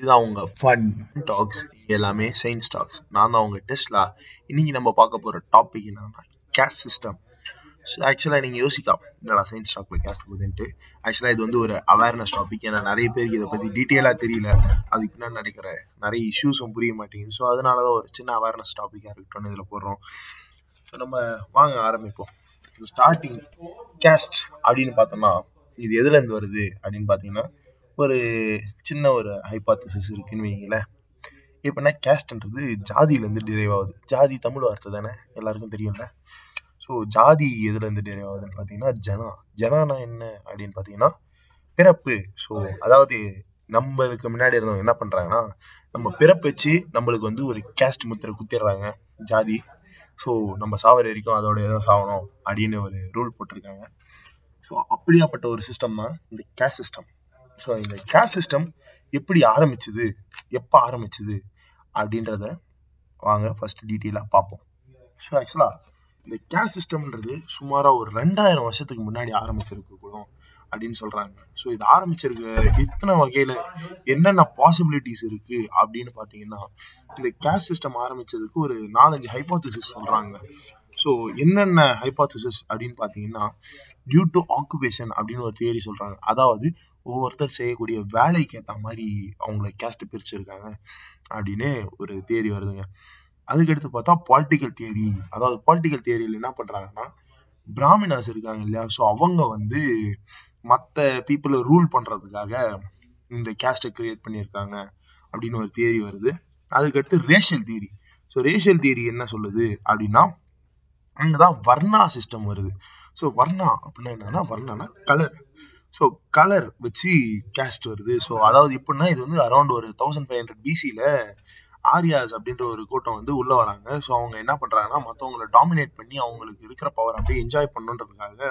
இதுதான் அவங்க fun talks எல்லாமே சயின்ஸ் டாக்ஸ் நான் தான் அவங்க டெஸ்ட்லா இன்னைக்கு நம்ம பார்க்க போகிற டாபிக் என்னன்னா கேஸ்ட் சிஸ்டம் ஸோ ஆக்சுவலாக நீங்கள் யோசிக்கலாம் என்னடா சயின்ஸ் டாக்ல கேஸ்ட் போகுதுன்ட்டு. ஆக்சுவலாக இது வந்து ஒரு அவேர்னஸ் டாபிக் ஏன்னா நிறைய பேருக்கு இதை பற்றி டீட்டெயிலாக தெரியல. அதுக்கு பின்னாடி நடக்கிற நிறைய இஷ்யூஸும் புரிய மாட்டேங்குது. ஸோ அதனால தான் ஒரு சின்ன அவேர்னஸ் டாப்பிக்காக இருக்கட்டும்னு இதில் போடுறோம். ஸோ நம்ம வாங்க ஆரம்பிப்போம். ஸ்டார்டிங் கேஸ்ட் அப்படின்னு பார்த்தோம்னா இது எதுலேருந்து வருது அப்படின்னு பார்த்தீங்கன்னா ஒரு சின்ன ஒரு ஹைபாத்தசிஸ் இருக்குன்னு வைங்களேன் எப்படின்னா கேஸ்ட்ன்றது ஜாதியிலேருந்து டிரைவ் ஆகுது. ஜாதி தமிழ் வார்த்தை தானே? எல்லாருக்கும் தெரியும்ல. ஸோ ஜாதி எதுலேருந்து டிரைவ் ஆகுதுன்னு பார்த்தீங்கன்னா ஜனா. ஜனானா என்ன அப்படின்னு பார்த்தீங்கன்னா பிறப்பு. ஸோ அதாவது நம்மளுக்கு முன்னாடி இருந்தவங்க என்ன பண்ணுறாங்கன்னா நம்ம பிறப்பு வச்சு நம்மளுக்கு வந்து ஒரு கேஸ்ட் முத்திரை குத்திடுறாங்க ஜாதி. ஸோ நம்ம சாவர வரைக்கும் அதோட தான் சாகணும் அப்படின்னு ஒரு ரூல் போட்டிருக்காங்க. ஸோ அப்படியாப்பட்ட ஒரு சிஸ்டம் தான் இந்த கேஸ்ட் சிஸ்டம் ஸோ இந்த கேஸ்ட் சிஸ்டம் எப்படி ஆரம்பிச்சது எப்போ ஆரம்பிச்சது அப்படின்றத வாங்க ஃபர்ஸ்ட் டீட்டெயிலாக பார்ப்போம். ஸோ ஆக்சுவலாக இந்த கேஷ் சிஸ்டம்ன்றது சுமாராக ஒரு ரெண்டாயிரம் வருஷத்துக்கு முன்னாடி ஆரம்பிச்சிருக்கக்கூடும் அப்படின்னு சொல்றாங்க. ஸோ இது ஆரம்பிச்சிருக்க இத்தனை வகையில என்னென்ன பாசிபிலிட்டிஸ் இருக்கு அப்படின்னு பாத்தீங்கன்னா இந்த கேஷ் சிஸ்டம் ஆரம்பிச்சதுக்கு ஒரு நாலஞ்சு ஹைப்போத்திசிஸ் சொல்றாங்க. ஸோ என்னென்ன ஹைபோதிசிஸ் அப்படின்னு பாத்தீங்கன்னா டியூ டு ஆக்குபேஷன் அப்படின்னு ஒரு தியரி சொல்றாங்க. அதாவது ஒவ்வொருத்தர் செய்யக்கூடிய வேலைக்கு ஏற்ற மாதிரி அவங்கள கேஸ்ட் பிரிச்சிருக்காங்க அப்படின்னு ஒரு தேரி வருதுங்க. அதுக்கடுத்து பார்த்தா பாலிட்டிக்கல் தியரி அதாவது பாலிட்டிக்கல் தியரியில் என்ன பண்றாங்கன்னா பிராமினாஸ் இருக்காங்க இல்லையா? ஸோ அவங்க வந்து மற்ற பீப்புளை ரூல் பண்றதுக்காக இந்த கேஸ்ட்டை கிரியேட் பண்ணியிருக்காங்க அப்படின்னு ஒரு தியரி வருது. அதுக்கடுத்து racial theory so racial theory என்ன சொல்லுது அப்படின்னா அங்கதான் வர்ணா சிஸ்டம் வருது. ஸோ வர்ணா அப்படின்னா என்னன்னா வர்ணானா கலர் ஸோ கலர் வச்சு கேஸ்ட் வருது. ஸோ அதாவது எப்படின்னா இது வந்து அரௌண்ட் ஒரு தௌசண்ட் ஃபைவ் ஹண்ட்ரட் பிசியில் ஆரியாஸ் அப்படின்ற ஒரு கூட்டம் வந்து உள்ள வராங்க. ஸோ அவங்க என்ன பண்றாங்கன்னா மற்றவங்களை டாமினேட் பண்ணி அவங்களுக்கு இருக்கிற பவர் அப்படியே என்ஜாய் பண்ணுன்றதுக்காக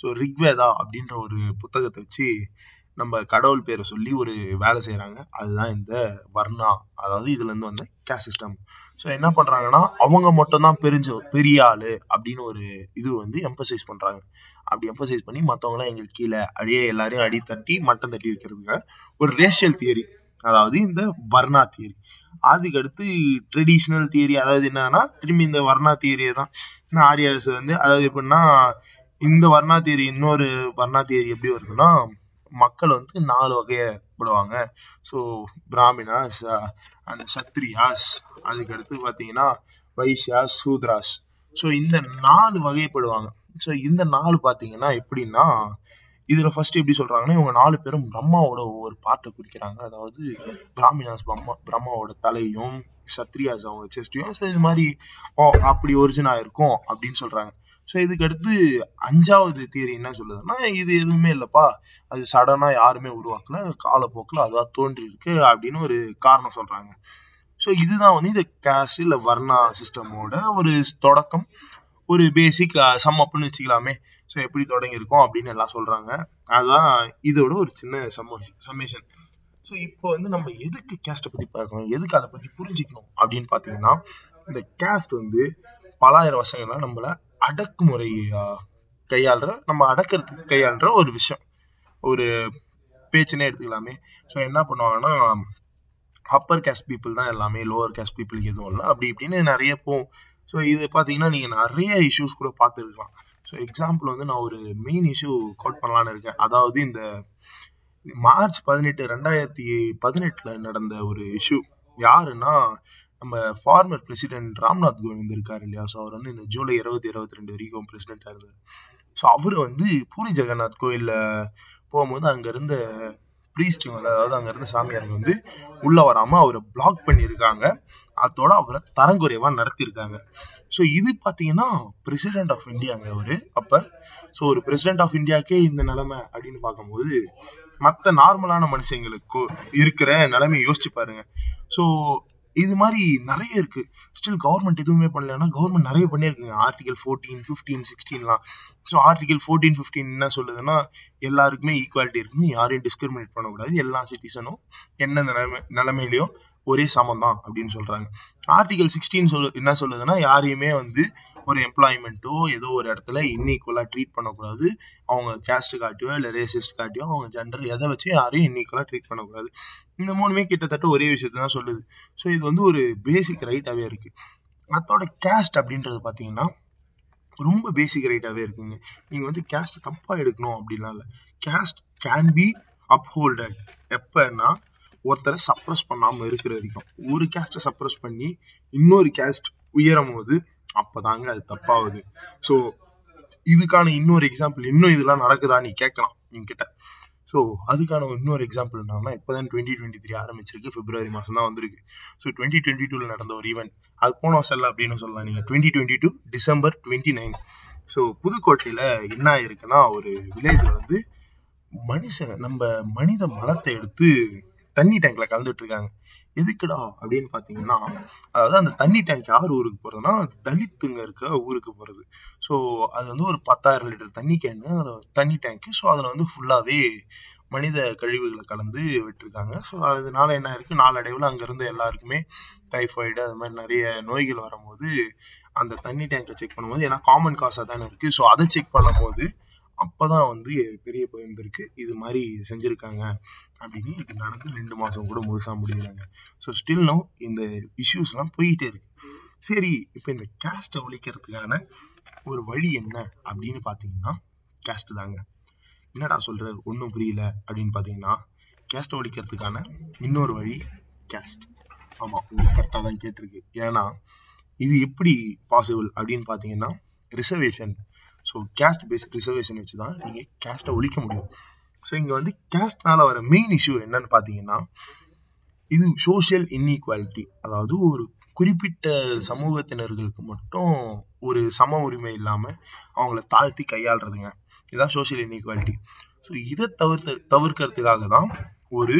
ஸோ ரிக்வேதா அப்படின்ற ஒரு புத்தகத்தை வச்சு நம்ம கடவுள் பேரை சொல்லி ஒரு வேலை செய்யறாங்க அதுதான் இந்த வர்ணா அதாவது இதுல இருந்து வந்த கேஸ் சிஸ்டம் ஸோ என்ன பண்றாங்கன்னா அவங்க மட்டும் தான் பெரிஞ்ச பெரிய ஆளு அப்படின்னு ஒரு இது வந்து எம்பசைஸ் பண்றாங்க. அப்படி எம்பசைஸ் பண்ணி மற்றவங்களாம் எங்களுக்கு கீழே அடியே எல்லாரையும் அடி தட்டி மட்டம் தட்டி வைக்கிறதுக்காக ஒரு ரேஷியல் தியரி அதாவது இந்த வர்ணா தியரி அதுக்கடுத்து ட்ரெடிஷ்னல் தியரி அதாவது என்னன்னா திரும்பி இந்த வர்ணா தியரியை தான். இந்த ஆரியாஸ் வந்து அதாவது எப்படின்னா இந்த வர்ணா தியரி இன்னொரு வர்ணா தியரி எப்படி வருதுன்னா மக்கள் வந்து நாலு வகையப்படுவாங்க. ஸோ பிராமினாஸ் அந்த சத்ரியாஸ் அதுக்கு அடுத்து பார்த்தீங்கன்னா வைசியாஸ் சூத்ராஸ். ஸோ இந்த நாலு வகைப்படுவாங்க ஸோ இந்த நாலு பார்த்தீங்கன்னா எப்படின்னா இதுல ஃபர்ஸ்ட் எப்படி சொல்றாங்கன்னா இவங்க நாலு பேரும் பிரம்மாவோட ஒவ்வொரு பாட்டை குறிக்கிறாங்க. அதாவது பிராமினாஸ் பிரம்மா பிரம்மாவோட தலையும் சத்ரியாஸ் அவங்க செஸ்டையும் ஸோ இது மாதிரி ஓ அப்படி ஒரிஜினா இருக்கும் அப்படின்னு சொல்றாங்க. ஸோ இதுக்கு அடுத்து அஞ்சாவது தியரி என்ன சொல்லுதுன்னா இது எதுவுமே இல்லப்பா. அது சடனா யாருமே உருவாக்கல. காலப்போக்கில் அதுவா தோன்றி இருக்கு அப்படின்னு ஒரு காரணம் சொல்றாங்க. ஸோ இதுதான் வந்து இந்த கேஸ்ட் இல்லை வர்ணா சிஸ்டமோட ஒரு தொடக்கம். ஒரு பேசிக் சம் அப்னு வச்சுக்கலாமே. ஸோ எப்படி தொடங்கி இருக்கோம் அப்படின்னு எல்லாம் சொல்றாங்க. அதுதான் இதோட ஒரு சின்ன சம்ம சம்மேஷன் ஸோ இப்போ வந்து நம்ம எதுக்கு கேஸ்ட்டை பத்தி பார்க்கணும்? எதுக்கு அதை பத்தி புரிஞ்சுக்கணும் அப்படின்னு பார்த்தீங்கன்னா இந்த கேஸ்ட் வந்து பலாயிரம் வருஷங்கள்லாம் நம்மள அடக்குமுறை கையாளுற நம்ம அடக்கிறதுக்கு கையாளுற ஒரு விஷயம். ஒரு பேச்சுனே எடுத்துக்கலாமே. ஸோ என்ன பண்ணுவாங்கன்னா அப்பர் கேஸ்ட் பீப்புள் தான் எல்லாமே லோவர் கேஸ்ட் பீப்புளுக்கு எதுவும் இல்லை. அப்படி இப்படின்னு நிறைய போகும். ஸோ இது பார்த்தீங்கன்னா நீங்கள் நிறைய இஷ்யூஸ் கூட பார்த்துருக்கலாம். ஸோ எக்ஸாம்பிள் வந்து நான் ஒரு மெயின் இஷ்யூ கோட் பண்ணலான்னு இருக்கேன். அதாவது இந்த மார்ச் பதினெட்டு ரெண்டாயிரத்தி பதினெட்டுல நடந்த ஒரு இஷ்யூ யாருன்னா நம்ம ஃபார்மர் பிரசிடென்ட் ராம்நாத் கோவிந்த் இருக்காரு இல்லையா? ஸோ அவர் வந்து இந்த ஜூலை இருபது இருபத்தி ரெண்டு வரைக்கும் பிரசிடென்டாக இருந்தார். ஸோ அவர் வந்து பூரி ஜெகநாத் கோயில்ல போகும்போது அங்க இருந்த ப்ரீஸ்டுங்க அதாவது அங்கே இருந்த சாமியாருங்க வந்து உள்ள வராம அவரை பிளாக் பண்ணியிருக்காங்க. அதோட அவரை தரங்குறைவா நடத்தியிருக்காங்க. ஸோ இது பாத்தீங்கன்னா பிரசிடென்ட் ஆஃப் இந்தியாங்க அவர். அப்ப ஸோ ஒரு பிரசிடென்ட் ஆஃப் இந்தியாக்கே இந்த நிலைமை அப்படின்னு பார்க்கும்போது மற்ற நார்மலான மனுஷங்களுக்கு இருக்கிற நிலைமையை யோசிச்சு பாருங்க. ஸோ இது மாதிரி நிறைய இருக்கு. ஸ்டில் கவர்மெண்ட் எதுவுமே பண்ணலன்னா கவர்மெண்ட் நிறைய பண்ணியிருக்குங்க. ஆர்டிகல் ஃபோர்டீன் ஃபிஃப்டீன் சிக்ஸ்டீன்லாம் ஸோ ஆர்டிகல் ஃபோர்டீன் ஃபிஃப்டீன் என்ன சொல்லுதுன்னா எல்லாருக்குமே ஈக்குவாலிட்டி இருக்குன்னு யாரையும் டிஸ்கிரிமினேட் பண்ணக்கூடாது. எல்லா சிட்டிசனும் என்ன நிலைமை நிலைமையிலையும் ஒரே சமம் தான் அப்படின்னு சொல்றாங்க. ஆர்டிகல் சிக்ஸ்டீன் சொல்லு என்ன சொல்லுதுன்னா யாரையுமே வந்து ஒரு எம்ப்ளாய்மெண்ட்டோ ஏதோ ஒரு இடத்துல இன்னீக்குவலா ட்ரீட் பண்ணக்கூடாது. அவங்க கேஸ்ட் காட்டியோ இல்லை ரேசிஸ்ட் காட்டியோ அவங்க ஜெண்டர் எதை வச்சு யாரையும் இன்னீக்குவலா ட்ரீட் பண்ணக்கூடாது. இந்த மூணுமே கிட்டத்தட்ட ஒரே விஷயத்தை தான் சொல்லுது. ஸோ இது வந்து ஒரு பேசிக் ரைட்டாகவே இருக்கு. அதோட கேஸ்ட் அப்படின்றது பார்த்தீங்கன்னா ரொம்ப பேசிக் ரைட்டாகவே இருக்குங்க. நீங்கள் வந்து கேஸ்ட் தப்பாக எடுக்கணும் அப்படிலாம் இல்லை. கேஸ்ட் கேன் பி அப்ஹோல்டட் எப்பன்னா ஒருத்தரை சப்ரஸ் பண்ணாம இருக்கிற வரைக்கும் ஒரு கேஸ்ட்டை சப்ரஸ் பண்ணி இன்னொரு கேஸ்ட் உயரும் போது அப்பதாங்க அது தப்பாகுது. ஸோ இதுக்கான இன்னொரு எக்ஸாம்பிள் இன்னும் இதெல்லாம் நடக்குதா நீ கேட்கலாம் என்கிட்ட. ஸோ அதுக்கான இன்னொரு எக்ஸாம்பிள் என்னன்னா இப்போதான் டுவெண்ட்டி டுவெண்ட்டி த்ரீ ஆரம்பிச்சிருக்கு. பிப்ரவரி மாதம் தான் வந்திருக்கு. ஸோ டுவெண்ட்டி டுவெண்ட்டி டூல நடந்த ஒரு ஈவெண்ட் அது போன வருஷம் அப்படின்னு சொல்லலாம் நீங்கள் twenty twenty two December twenty nine so புதுக்கோட்டையில என்ன ஆயிருக்குன்னா ஒரு வில்லேஜ்ல வந்து மனுஷன் நம்ம மனித மலத்தை எடுத்து தண்ணி டேங்க்ல கலந்துட்டு இருக்காங்க எதுக்குடா அப்படின்னு பாத்தீங்கன்னா அதாவது அந்த தண்ணி டேங்க் யார் ஊருக்கு போறதுன்னா தலித்துங்க இருக்க ஊருக்கு போறது. ஸோ அது வந்து ஒரு பத்தாயிரம் லிட்டர் தண்ணி கேனு தண்ணி டேங்க் ஸோ அதுல வந்து ஃபுல்லாவே மனித கழிவுகளை கலந்து விட்டுருக்காங்க. ஸோ அதனால என்ன இருக்கு? நாளடைவில் அங்கிருந்து எல்லாருக்குமே டைஃபாய்டு அது மாதிரி நிறைய நோய்கள் வரும்போது அந்த தண்ணி டேங்கை செக் பண்ணும்போது ஏன்னா காமன் காசாக தானே இருக்கு. ஸோ அதை செக் பண்ணும்போது அப்பதான் வந்து தெரிய போயிருந்திருக்கு இது மாதிரி செஞ்சிருக்காங்க. அப்படின்னு இது நடந்து ரெண்டு மாசம் கூட முழுசா முடியறாங்க ஸோ ஸ்டில் நோ இந்த இஷ்யூஸ் எல்லாம் போயிட்டே இருக்கு. சரி இப்போ இந்த கேஸ்ட்டை ஒழிக்கிறதுக்கான ஒரு வழி என்ன? அப்படின்னு பார்த்தீங்கன்னா கேஸ்ட் தாங்க. என்னடா சொல்ற? ஒன்றும் புரியல. அப்படின்னு பார்த்தீங்கன்னா கேஸ்ட்டை ஒழிக்கிறதுக்கான இன்னொரு வழி கேஸ்ட் ஆமாம் உங்களுக்கு கரெக்டாக தான் கேட்டிருக்கு. ஏன்னா இது எப்படி பாசிபிள் அப்படின்னு பார்த்தீங்கன்னா reservation so caste based reservation வச்சு தான் நீங்கள் கேஸ்ட்டை ஒழிக்க முடியும். ஸோ இங்கே வந்து கேஸ்ட்னால வர மெயின் இஷ்யூ என்னன்னு பார்த்தீங்கன்னா இது சோஷியல் இன்இக்வாலிட்டி அதாவது ஒரு குறிப்பிட்ட சமூகத்தினர்களுக்கு மட்டும் ஒரு சம உரிமை இல்லாமல் அவங்கள தாழ்த்தி கையாளுறதுங்க. இதுதான் சோஷியல் இன்இக்வாலிட்டி ஸோ இதை தவிர்த்து தவிர்க்கிறதுக்காக தான் ஒரு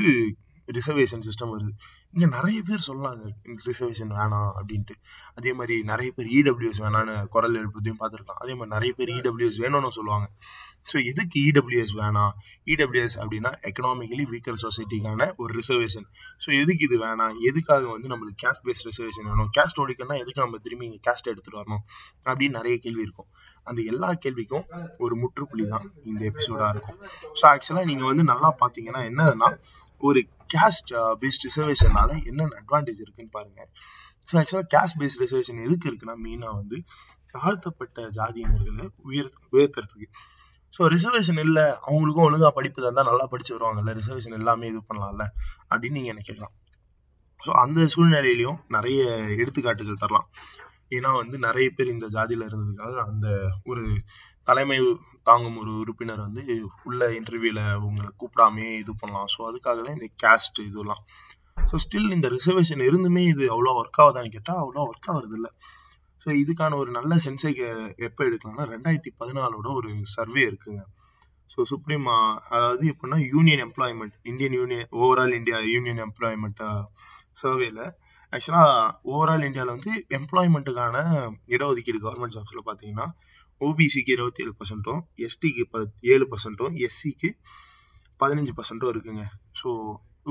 ரிசர்வேஷன் சிஸ்டம் வருது. இங்க நிறைய பேர் சொல்லாங்க இந்த ரிசர்வேஷன் வேணாம் அப்படின்ட்டு. அதே மாதிரி நிறைய பேர் இடபிள்யூஎஸ் வேணான்னு குரல் எழுப்புறதையும் பார்த்துருக்கலாம். அதே மாதிரி நிறைய பேர் இடபிள்யூஎஸ் வேணும்னு சொல்லுவாங்க. ஸோ எதுக்கு இடபிள்யூஎஸ் வேணாம்? இடபிள்யூஎஸ் அப்படின்னா எக்கனாமிக்கலி வீக்கர் சொசைட்டிக்கான ஒரு ரிசர்வேஷன் ஸோ எதுக்கு இது வேணாம்? எதுக்காக வந்து நம்மளுக்கு கேஸ்ட் பேஸ்ட் ரிசர்வேஷன் வேணும்? கேஸ்ட் ஒழிக்கணும்னா எதுக்கு நம்ம திரும்பி இங்கே கேஸ்ட் எடுத்துட்டு வரணும்? அப்படின்னு நிறைய கேள்வி இருக்கும். அந்த எல்லா கேள்விக்கும் ஒரு முற்றுப்புள்ளி தான் இந்த எபிசோடா இருக்கும். ஸோ ஆக்சுவலா நீங்க வந்து நல்லா பாத்தீங்கன்னா என்னதுன்னா ஒரு கேஸ்ட் பேஸ்ட் ரிசர்வேஷனால என்னென்ன அட்வான்டேஜ் இருக்குன்னு பாருங்க. ஸோ ஆக்சுவலாக கேஸ்ட் பேஸ்ட் ரிசர்வேஷன் எதுக்கு இருக்குன்னா மெயினாக வந்து தாழ்த்தப்பட்ட ஜாதியினர்களை உயர் உயர்த்துறதுக்கு. ஸோ ரிசர்வேஷன் இல்லை அவங்களுக்கும் ஒழுங்கா படிப்பு இருந்தால் நல்லா படிச்சு வருவாங்கல்ல ரிசர்வேஷன் எல்லாமே இது பண்ணலாம்ல அப்படின்னு நீங்க நினைக்கலாம். ஸோ அந்த சூழ்நிலையிலையும் நிறைய எடுத்துக்காட்டுகள் தரலாம். ஏன்னா வந்து நிறைய பேர் இந்த ஜாதியில இருந்ததுக்காக அந்த ஒரு தலைமை தாங்கும் ஒரு உறுப்பினர் வந்து உள்ள இன்டர்வியூல உங்களை கூப்பிடாமே இது பண்ணலாம். ஸோ அதுக்காக தான் இந்த கேஸ்ட் இதெல்லாம். ஸோ ஸ்டில் இந்த ரிசர்வேஷன் இருந்துமே இது அவ்வளோ ஒர்க் ஆகுதான்னு கேட்டால் அவ்வளோ ஒர்க் ஆகுறது இல்லை ஸோ இதுக்கான ஒரு நல்ல சென்சை எப்போ எடுக்கலாம்னா ரெண்டாயிரத்தி பதினாலோட ஒரு சர்வே இருக்குங்க. ஸோ சுப்ரீம் அதாவது எப்படின்னா union employment Indian union overall India union employment சர்வேல ஆக்சுவலாக ஓவரால் இந்தியாவில் வந்து எம்ப்ளாய்மெண்ட்டுக்கான இடஒதுக்கீடு கவர்மெண்ட் ஜாப்ஸில் பார்த்தீங்கன்னா ஓபிசிக்கு இருபத்தி ஏழு பர்சன்ட்டும் எஸ்டிக்கு ப ஏழு பர்சன்ட்டும் எஸ்சிக்கு பதினஞ்சு பர்சன்ட்டும் இருக்குங்க. ஸோ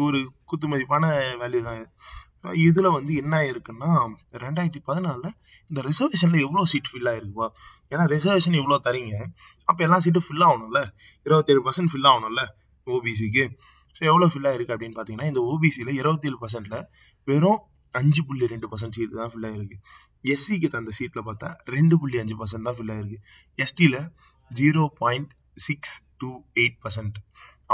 ஒரு குத்துமதிப்பான வேல்யூ தான் இதில் வந்து என்ன ஆயிருக்குன்னா ரெண்டாயிரத்தி பதினாலில் இந்த ரிசர்வேஷனில் எவ்வளோ சீட் ஃபில் ஆயிருக்குப்பா? ஏன்னா ரிசர்வேஷன் இவ்வளோ தரீங்க. அப்போ எல்லா சீட்டும் ஃபில் ஆகணும்ல? இருபத்தேழு பர்சன்ட் ஃபில் ஆகணும்ல? ஓபிசிக்கு ஸோ எவ்வளோ ஃபில் ஆயிருக்கு அப்படின்னு பார்த்தீங்கன்னா இந்த ஓபிசியில இருபத்தேழு பர்சன்ட்டில் வெறும் அஞ்சு புள்ளி ரெண்டு பர்சன்ட் சீட் தான் ஃபில் ஆயிருக்கு. எஸ்சிக்கு தந்த சீட்ல பார்த்தா ரெண்டு புள்ளி அஞ்சு பர்சன்ட் தான் ஃபில் ஆயிருக்கு. எஸ்டியில் zero point six two eight percent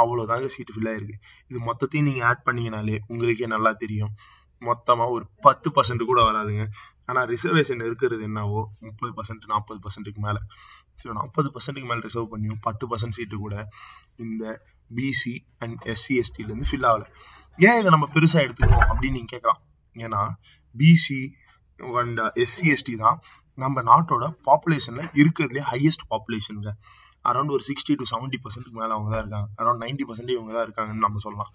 அவ்வளோதாங்க சீட் ஃபில் ஆயிருக்கு. இது மொத்தத்தையும் நீங்க ஆட் பண்ணீங்கனாலே உங்களுக்கே நல்லா தெரியும். மொத்தமா ஒரு பத்து பர்சன்ட் கூட வராதுங்க. ஆனா ரிசர்வேஷன் இருக்கிறது என்னவோ முப்பது பர்சன்ட் நாற்பது பர்சன்ட்டுக்கு மேல. ஸோ நாற்பது பர்சன்ட்டுக்கு மேலே ரிசர்வ் பண்ணியும் பத்து பர்சன்ட் சீட்டு கூட இந்த பிசி அண்ட் எஸ்சி எஸ்டிலேருந்து ஃபில் ஆகல. ஏன் இதை நம்ம பெருசா எடுத்துக்கணும் அப்படின்னு நீங்க கேட்கலாம். ஏன்னா பிசி அண்ட் எஸ்சி எஸ்டி தான் நம்ம நாட்டோட பாப்புலேஷன்ல இருக்கிறதுலே ஹையஸ்ட் பாப்புலேஷனுங்க அரௌண்ட் ஒரு சிக்ஸ்டி டு செவன்டி பர்சன்ட்டுக்கு மேல அவங்க தான் இருக்காங்க. அரௌண்ட் நைன்டி பர்சன்ட் இவங்க தான் இருக்காங்கன்னு நம்ம சொல்லலாம்.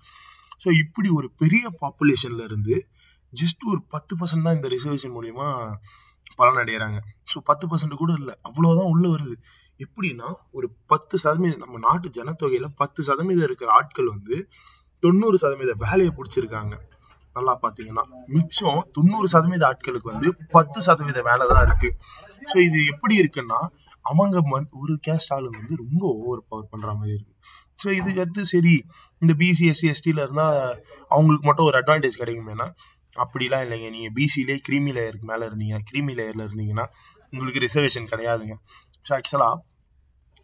ஸோ இப்படி ஒரு பெரிய பாப்புலேஷன்ல இருந்து ஜஸ்ட் ஒரு பத்து பர்சன்ட் தான் இந்த ரிசர்வேஷன் மூலியமா பலன் அடைகிறாங்க ஸோ பத்து பர்சன்ட் கூட இல்லை அவ்வளவுதான் உள்ள வருது. எப்படின்னா ஒரு பத்து சதவீதம் நம்ம நாட்டு ஜனத்தொகையில பத்து சதவீதம் இருக்கிற ஆட்கள் வந்து தொண்ணூறு சதவீத வேலையை பிடிச்சிருக்காங்க. நல்லா பாத்தீங்கன்னா மிச்சம் தொண்ணூறு சதவீத ஆட்களுக்கு வந்து பத்து சதவீத வேலை தான் இருக்கு. ஸோ இது எப்படி இருக்குன்னா அவங்க ஒரு கேஸ்ட் ஆளுங்க வந்து ரொம்ப ஓவர் பவர் பண்ற மாதிரி இருக்கு. ஸோ இதுக்கு அடுத்து சரி இந்த பிசி எஸ்சி எஸ்டில இருந்தா அவங்களுக்கு மட்டும் ஒரு அட்வான்டேஜ் கிடைக்குமேனா அப்படிலாம் இல்லைங்க. நீங்க பிசிலே கிரீமி லேயருக்கு மேல இருந்தீங்க கிரீமி லேயர்ல இருந்தீங்கன்னா உங்களுக்கு ரிசர்வேஷன் கிடையாதுங்க. ஸோ ஆக்சுவலா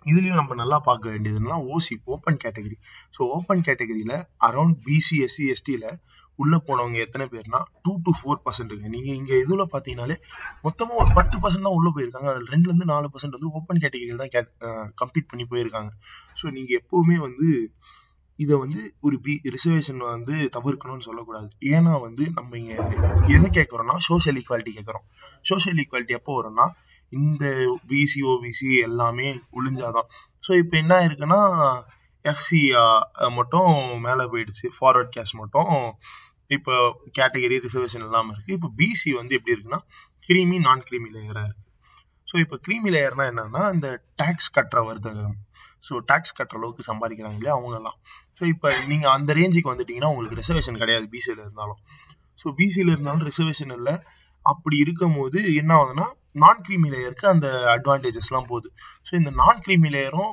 இதுலயும் நம்ம நல்லா பார்க்க வேண்டியதுன்னா OC open category so open கேட்டகரியில அரௌண்ட் பிசி எஸ்சி எஸ்டில உள்ள போனவங்க எத்தனை பேர்னா டூ டு ஃபோர் பர்சன்ட்டுங்க நீங்க இங்க இதுல பாத்தீங்கன்னாலே மொத்தமா ஒரு பத்து பர்சன்ட் தான் உள்ள போயிருக்காங்க. அதுல ரெண்டுல இருந்து நாலு பர்சன்ட் வந்து ஓப்பன் கேட்டகரியில் தான் கம்ப்ளீட் பண்ணி போயிருக்காங்க. ஸோ நீங்க எப்பவுமே வந்து இதை வந்து ஒரு பி ரிசர்வேஷன் வந்து தவிர்க்கணும்னு சொல்லக்கூடாது. ஏன்னா வந்து நம்ம இங்க எதை கேட்கறோம்னா சோஷியல் ஈக்குவாலிட்டி கேட்கறோம் சோஷியல் ஈக்குவாலிட்டி எப்போ வரும்னா இந்த பிசி ஓபிசி எல்லாமே ஒழிஞ்சாதான் ஸோ இப்போ என்ன இருக்குன்னா எஃப்சி மட்டும் மேலே போயிடுச்சு. ஃபார்வர்ட் கேஷ் மட்டும் இப்போ கேட்டகரி ரிசர்வேஷன் இல்லாமல் இருக்கு. இப்போ பிசி வந்து எப்படி இருக்குன்னா கிரீமி நான் கிரீமி லேயராக இருக்கு. ஸோ இப்போ கிரீமி லேயர்னா என்னன்னா இந்த டேக்ஸ் கட்டுற வர்த்தகம். ஸோ டேக்ஸ் கட்டுற அளவுக்கு சம்பாதிக்கிறாங்க இல்லையா அவங்கெல்லாம். ஸோ இப்போ நீங்கள் அந்த ரேஞ்சுக்கு வந்துட்டீங்கன்னா உங்களுக்கு ரிசர்வேஷன் கிடையாது பிசியில் இருந்தாலும். ஸோ பிசியில் இருந்தாலும் ரிசர்வேஷன் இல்லை. அப்படி இருக்கும் போது என்ன ஆகுதுன்னா நான் கிரீமி லேயருக்கு அந்த அட்வான்டேஜஸ்லாம் போகுது. ஸோ இந்த நான் கிரீமி லேயரும்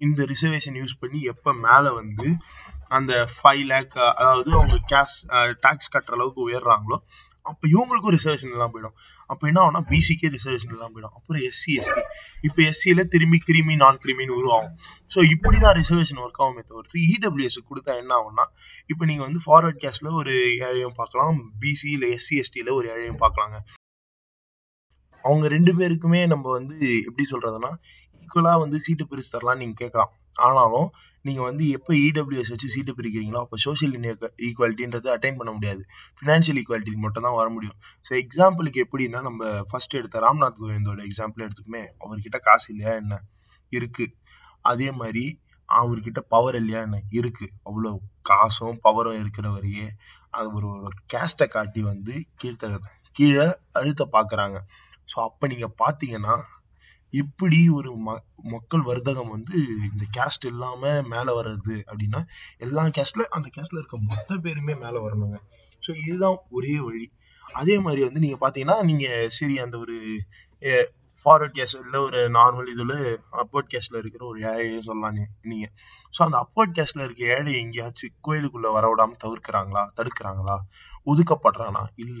இந்த ரிசர்வேஷன் யூஸ் பண்ணி எப்போ மேலே வந்து அந்த ஃபைவ் லேக் அதாவது அவங்க கேஷ் டேக்ஸ் கட்டுற அளவுக்கு உயர்றாங்களோ அப்போ இவங்களுக்கும் ரிசர்வேஷன் எல்லாம் போயிடும். அப்போ என்ன ஆகும்னா பிசிக்கே ரிசர்வேஷன் எல்லாம் போயிடும். அப்புறம் எஸ்சி எஸ்டி இப்போ எஸ்சியில திரும்பி கிருமி நான் கிருமின்னு உருவாகும் ஸோ இப்படி தான் ரிசர்வேஷன் ஒர்க் ஆகுமே தவிர்த்து இடபிள்யூஎஸ் கொடுத்தா என்ன ஆகும்னா இப்போ நீங்க வந்து ஃபார்வர்ட் கேஸ்ட்ல ஒரு ஏழையும் பார்க்கலாம் பிசி இல்லை எஸ்சி எஸ்டியில ஒரு ஏழையும் பார்க்கலாங்க. அவங்க ரெண்டு பேருக்குமே நம்ம வந்து எப்படி சொல்றதுன்னா ஈக்குவலா வந்து சீட்டு பிரிச்சு தரலாம் நீங்க கேட்கலாம். ஆனாலும் நீங்கள் வந்து எப்போ இடபிள்யூஎஸ் வச்சு சீட்டு பிரிக்கிறீங்களோ அப்போ சோஷியல் ஈக்குவாலிட்டின்றது அட்டைன் பண்ண முடியாது. ஃபினான்ஷியல் ஈக்குவாலிட்டிக்கு மட்டும் தான் வர முடியும். ஸோ எக்ஸாம்பிளுக்கு எப்படின்னா நம்ம ஃபர்ஸ்ட் எடுத்த ராம்நாத் கோவிந்தோட எக்ஸாம்பிள் எடுத்துக்குமே அவர்கிட்ட காசு இல்லையா என்ன? இருக்கு. அதே மாதிரி அவர்கிட்ட பவர் இல்லையா என்ன? இருக்கு. அவ்வளோ காசும் பவரும் இருக்கிறவரையே அது ஒரு ஒரு கேஸ்டை காட்டி வந்து கீழ்த்தர கீழே அழுத்த பார்க்குறாங்க ஸோ அப்போ நீங்கள் பார்த்தீங்கன்னா எப்படி ஒரு ம மக்கள் வர்த்தகம் வந்து இந்த கேஸ்ட் இல்லாம மேல வர்றது அப்படின்னா எல்லா கேஸ்ட்ல அந்த கேஸ்ட்ல இருக்க மொத்த பேருமே மேல வரணுங்க. ஸோ இதுதான் ஒரே வழி. அதே மாதிரி வந்து நீங்க பாத்தீங்கன்னா நீங்க சரி அந்த ஒரு ஃபார்வர்ட் கேஸ் இல்லை ஒரு நார்மல் இதில் அப்போர்ட் கேஸ்ட்ல இருக்கிற ஒரு ஏழையை சொல்லலாம் நீங்க. ஸோ அந்த அப்போர்ட் கேஸ்ட்ல இருக்க ஏழை எங்கேயாச்சும் கோயிலுக்குள்ள வர விடாம தவிர்க்கிறாங்களா தடுக்கிறாங்களா ஒதுக்கப்படுறானா? இல்ல.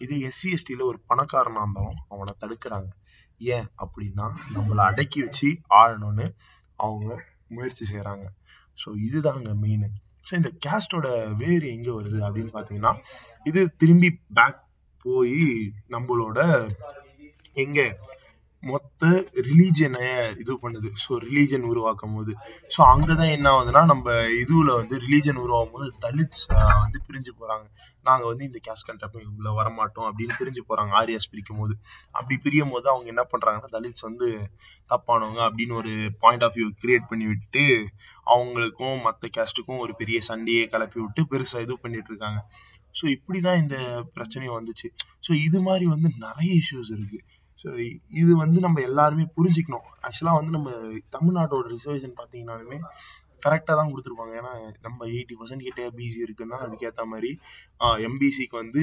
இது எஸ்சி எஸ்டியில ஒரு பணக்காரனா இருந்தாலும் அவனை தடுக்கிறாங்க. ஏன் அப்படின்னா நம்மளை அடக்கி வச்சு ஆளணும்னு அவங்க முயற்சி செய்யறாங்க ஸோ இதுதாங்க மெயின் ஸோ இந்த கேஸ்டோட வேர் எங்க வருது அப்படின்னு பாத்தீங்கன்னா இது திரும்பி பேக் போய் நம்மளோட எங்க மொத்த ரிலீஜியனை இது பண்ணுது. ஸோ ரிலீஜன் உருவாக்கும் போது ஸோ அங்கதான் என்ன ஆகுதுன்னா நம்ம இதுல வந்து ரிலீஜியன் உருவாகும் போது தலித்ஸ் வந்து பிரிஞ்சு போறாங்க. நாங்க வந்து இந்த கேஸ்ட் கண்டப்ட் உள்ள வரமாட்டோம் அப்படின்னு பிரிஞ்சு போறாங்க ஆரியாஸ் பிரிக்கும் போது அப்படி பிரியும் போது அவங்க என்ன பண்றாங்கன்னா தலித்ஸ் வந்து தப்பானவங்க அப்படின்னு ஒரு பாயிண்ட் ஆஃப் வியூ கிரியேட் பண்ணி விட்டு அவங்களுக்கும் மற்ற கேஸ்டுக்கும் ஒரு பெரிய சண்டையை கிளப்பி விட்டு பெருசா இது பண்ணிட்டு இருக்காங்க. ஸோ இப்படிதான் இந்த பிரச்சனையும் வந்துச்சு. ஸோ இது மாதிரி வந்து நிறைய இஷ்யூஸ் இருக்கு. ஸோ இது வந்து நம்ம எல்லாருமே புரிஞ்சுக்கணும். ஆக்சுவலாக வந்து நம்ம தமிழ்நாட்டோட ரிசர்வேஷன் பார்த்தீங்கன்னாலுமே கரெக்டாக தான் கொடுத்துருப்பாங்க. ஏன்னா நம்ம எயிட்டி பர்சன்ட் கிட்டே பிசி இருக்குன்னா அதுக்கேற்ற மாதிரி எம்பிசிக்கு வந்து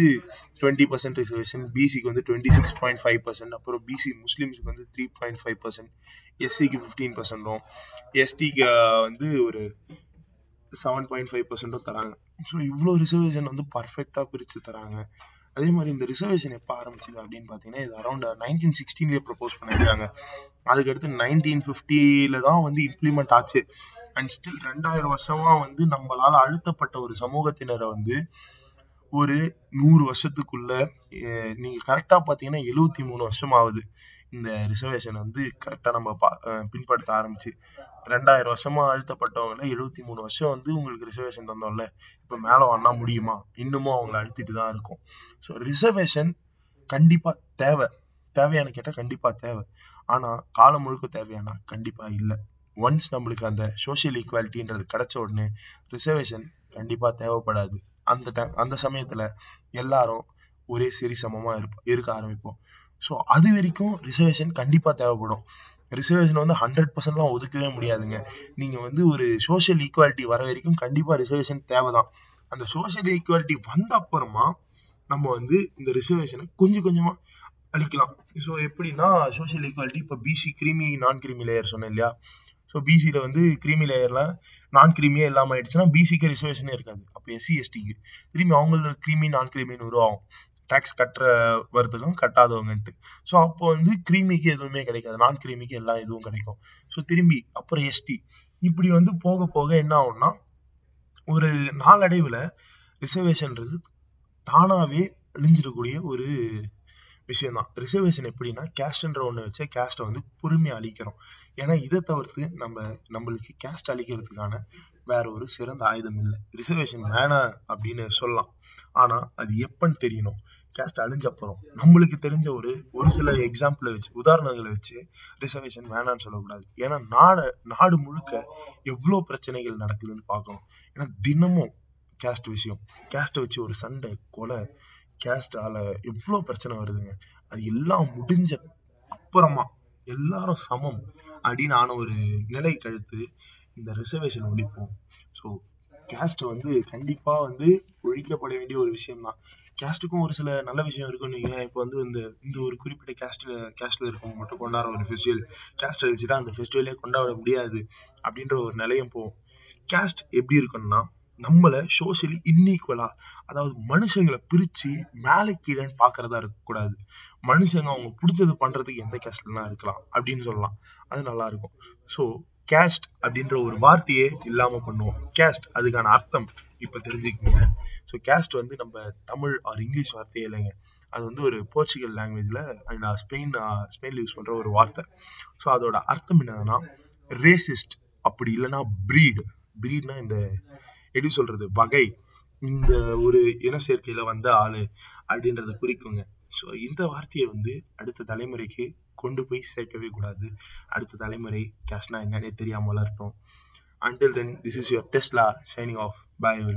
டுவெண்ட்டி பர்சன்ட் ரிசர்வேஷன் பிசிக்கு வந்து twenty six point five percent அப்புறம் பிசி முஸ்லீம்ஸுக்கு வந்து த்ரீ பாயிண்ட் ஃபைவ் பர்சன்ட் எஸ்சிக்கு ஃபிஃப்டீன் பர்சன்ட்டும் எஸ்டிக்கு வந்து ஒரு செவன் பாயிண்ட் ஃபைவ் பர்சன்ட்டும் தராங்க. ஸோ இவ்வளோ ரிசர்வேஷன் வந்து பர்ஃபெக்டாக பிரித்து தராங்க. அதே மாதிரி இந்த ரிசர்வேஷன் எப்போ ஆரம்பிச்சது அப்படின்னு பார்த்தீங்கன்னா இது அரௌண்ட் நைன்டீன் சிக்ஸ்டீன்லேயே ப்ரப்போஸ் பண்ணியிருக்காங்க. அதுக்கடுத்து நைன்டீன் ஃபிஃப்டியில தான் வந்து இம்ப்ளிமெண்ட் ஆச்சு. அண்ட் ஸ்டில் ரெண்டாயிரம் வருஷமா வந்து நம்மளால அழுத்தப்பட்ட ஒரு சமூகத்தினரை வந்து ஒரு நூறு வருஷத்துக்குள்ள நீங்க கரெக்டா பாத்தீங்கன்னா எழுவத்தி மூணு வருஷம் ஆகுது இந்த ரிசர்வேஷன் வந்து கரெக்டாக நம்ம பின்படுத்த ஆரம்பிச்சு. ரெண்டாயிரம் வருஷமா அழுத்தப்பட்டவங்கள எழுபத்தி மூணு வருஷம் வந்து உங்களுக்கு ரிசர்வேஷன் தந்தோம்ல. இப்போ மேலே வரனா முடியுமா? இன்னமும் அவங்க அழுத்திட்டு தான் இருக்கும். ஸோ ரிசர்வேஷன் கண்டிப்பா தேவை. தேவையானு கேட்டால் கண்டிப்பாக தேவை. ஆனால் காலம் முழுக்க தேவையானா கண்டிப்பாக இல்லை. ஒன்ஸ் நம்மளுக்கு அந்த சோஷியல் ஈக்குவாலிட்டின்றது கிடைச்ச உடனே ரிசர்வேஷன் கண்டிப்பாக தேவைப்படாது. அந்த டைம் அந்த சமயத்துல எல்லாரும் ஒரே சரி சமமா இருப்ப இருக்க ஆரம்பிப்போம். ஸோ அது வரைக்கும் ரிசர்வேஷன் கண்டிப்பாக தேவைப்படும். ரிசர்வேஷன் வந்து ஹண்ட்ரட் பர்சன்ட்லாம் ஒதுக்கவே முடியாதுங்க. நீங்க வந்து ஒரு சோஷியல் ஈக்குவாலிட்டி வர வரைக்கும் கண்டிப்பா ரிசர்வேஷன் தேவைதான். அந்த சோஷியல் ஈக்குவாலிட்டி வந்த அப்புறமா நம்ம வந்து இந்த ரிசர்வேஷனை கொஞ்சம் கொஞ்சமா அளிக்கலாம் ஸோ எப்படின்னா சோஷியல் ஈக்குவாலிட்டி இப்போ பிசி கிரீமி நான் கிரீமி லேயர் சொன்னேன் இல்லையா? ஸோ பிசியில் வந்து கிரீமி லேயர்ல நான் கிரீமியே இல்லாமல் ஆயிடுச்சுன்னா பிசிக்கு ரிசர்வேஷனே இருக்காது. அப்போ எஸ்சி எஸ்டிக்கு திரும்பி அவங்களுக்கு கிரீமி நான் கிரீமின்னு உருவாகும். டேக்ஸ் கட்டுற வரதுக்கும் கட்டாதவங்கன்ட்டு. ஸோ அப்போ வந்து கிரீமிக்கு எதுவுமே கிடைக்காது. நான் கிரீமிக்கு எல்லாம் எதுவும் கிடைக்கும். ஸோ திரும்பி அப்புறம் எஸ்டி இப்படி வந்து போக போக என்ன ஆகும்னா ஒரு நாளடைவில் ரிசர்வேஷன்ன்றது தானாவே அழிஞ்சிடக்கூடிய ஒரு விஷயம் தான் ரிசர்வேஷன் எப்படின்னா கேஸ்ட்ன்ற ஒன்று வச்சு கேஸ்ட்டை வந்து பொறுமையாக அழிக்கிறோம் ஏன்னா இதை தவிர்த்து நம்ம நம்மளுக்கு கேஸ்ட் அழிக்கிறதுக்கான வேற ஒரு சிறந்த ஆயுதம் இல்லை. ரிசர்வேஷன் வேணாம் அப்படின்னு சொல்லலாம். ஆனா அது எப்பன்னு தெரியணும். கேஸ்ட் அழிஞ்ச அப்புறம் நம்மளுக்கு தெரிஞ்ச ஒரு ஒரு சில எக்ஸாம்பிளை வச்சு உதாரணங்களை வச்சு ரிசர்வேஷன் வேணாம்னு சொல்லக்கூடாது. ஏன்னா நாடு நாடு முழுக்க எவ்வளோ பிரச்சனைகள் நடக்குதுன்னு பார்க்கணும். ஏன்னா தினமும் கேஸ்ட் விஷயம் கேஸ்ட்டை வச்சு ஒரு சண்டை கொலை கேஸ்டால எவ்வளோ பிரச்சனை வருதுங்க. அது எல்லாம் முடிஞ்ச அப்புறமா எல்லாரும் சமம். அப்படின்னு ஆன ஒரு நிலை கழுத்து இந்த ரிசர்வேஷன் ஒழிப்போம். ஸோ கேஸ்ட் வந்து கண்டிப்பா வந்து ஒழிக்கப்பட வேண்டிய ஒரு விஷயம் தான் கேஸ்ட்டுக்கும் ஒரு சில நல்ல விஷயம் இருக்குன்னு வைங்களேன். இப்போ வந்து இந்த இந்த ஒரு குறிப்பிட்ட கேஸ்ட்ல கேஸ்ட்ல இருக்கவங்க மட்டும் கொண்டாடுற ஒரு ஃபெஸ்டிவல் கேஸ்ட் அழிச்சுட்டா அந்த ஃபெஸ்டிவலே கொண்டாட முடியாது அப்படின்ற ஒரு நிலையம் போகும். கேஸ்ட் எப்படி இருக்குன்னா நம்மளை சோசியலி இன்னீக்குவலா அதாவது மனுஷங்களை பிரிச்சு மேலே கீழேன்னு பாக்குறதா இருக்கக்கூடாது. மனுஷங்க அவங்க பிடிச்சது பண்றதுக்கு எந்த கேஸ்ட்லாம் இருக்கலாம் அப்படின்னு சொல்லலாம். அது நல்லா இருக்கும். ஸோ கேஸ்ட் அப்படின்ற ஒரு வார்த்தையே இல்லாம பண்ணுவோம். கேஸ்ட் அதுக்கான அர்த்தம் இப்ப தெரிஞ்சுக்கோங்க ஸோ கேஸ்ட் வந்து நம்ம தமிழ் ஆர் இங்கிலீஷ் வார்த்தையே இல்லைங்க. அது வந்து ஒரு போர்ச்சுகல் லாங்குவேஜ்ல அண்ட் ஸ்பெயின் ஸ்பெயின்ல யூஸ் பண்ற ஒரு வார்த்தை. ஸோ அதோட அர்த்தம் என்னதுன்னா ரேசிஸ்ட் அப்படி இல்லைன்னா பிரீடு பிரீட்னா இந்த எப்படி சொல்றது வகை. இந்த ஒரு இன சேர்க்கையில வந்த ஆளு அப்படின்றத குறிக்குங்க. ஸோ இந்த வார்த்தையை வந்து அடுத்த தலைமுறைக்கு கொண்டு போய் சேர்க்கவே கூடாது அடுத்த தலைமுறை கேஷ்னா என்னன்னே தெரியாமல் வளரட்டும் until then this is your Tesla shining off boy every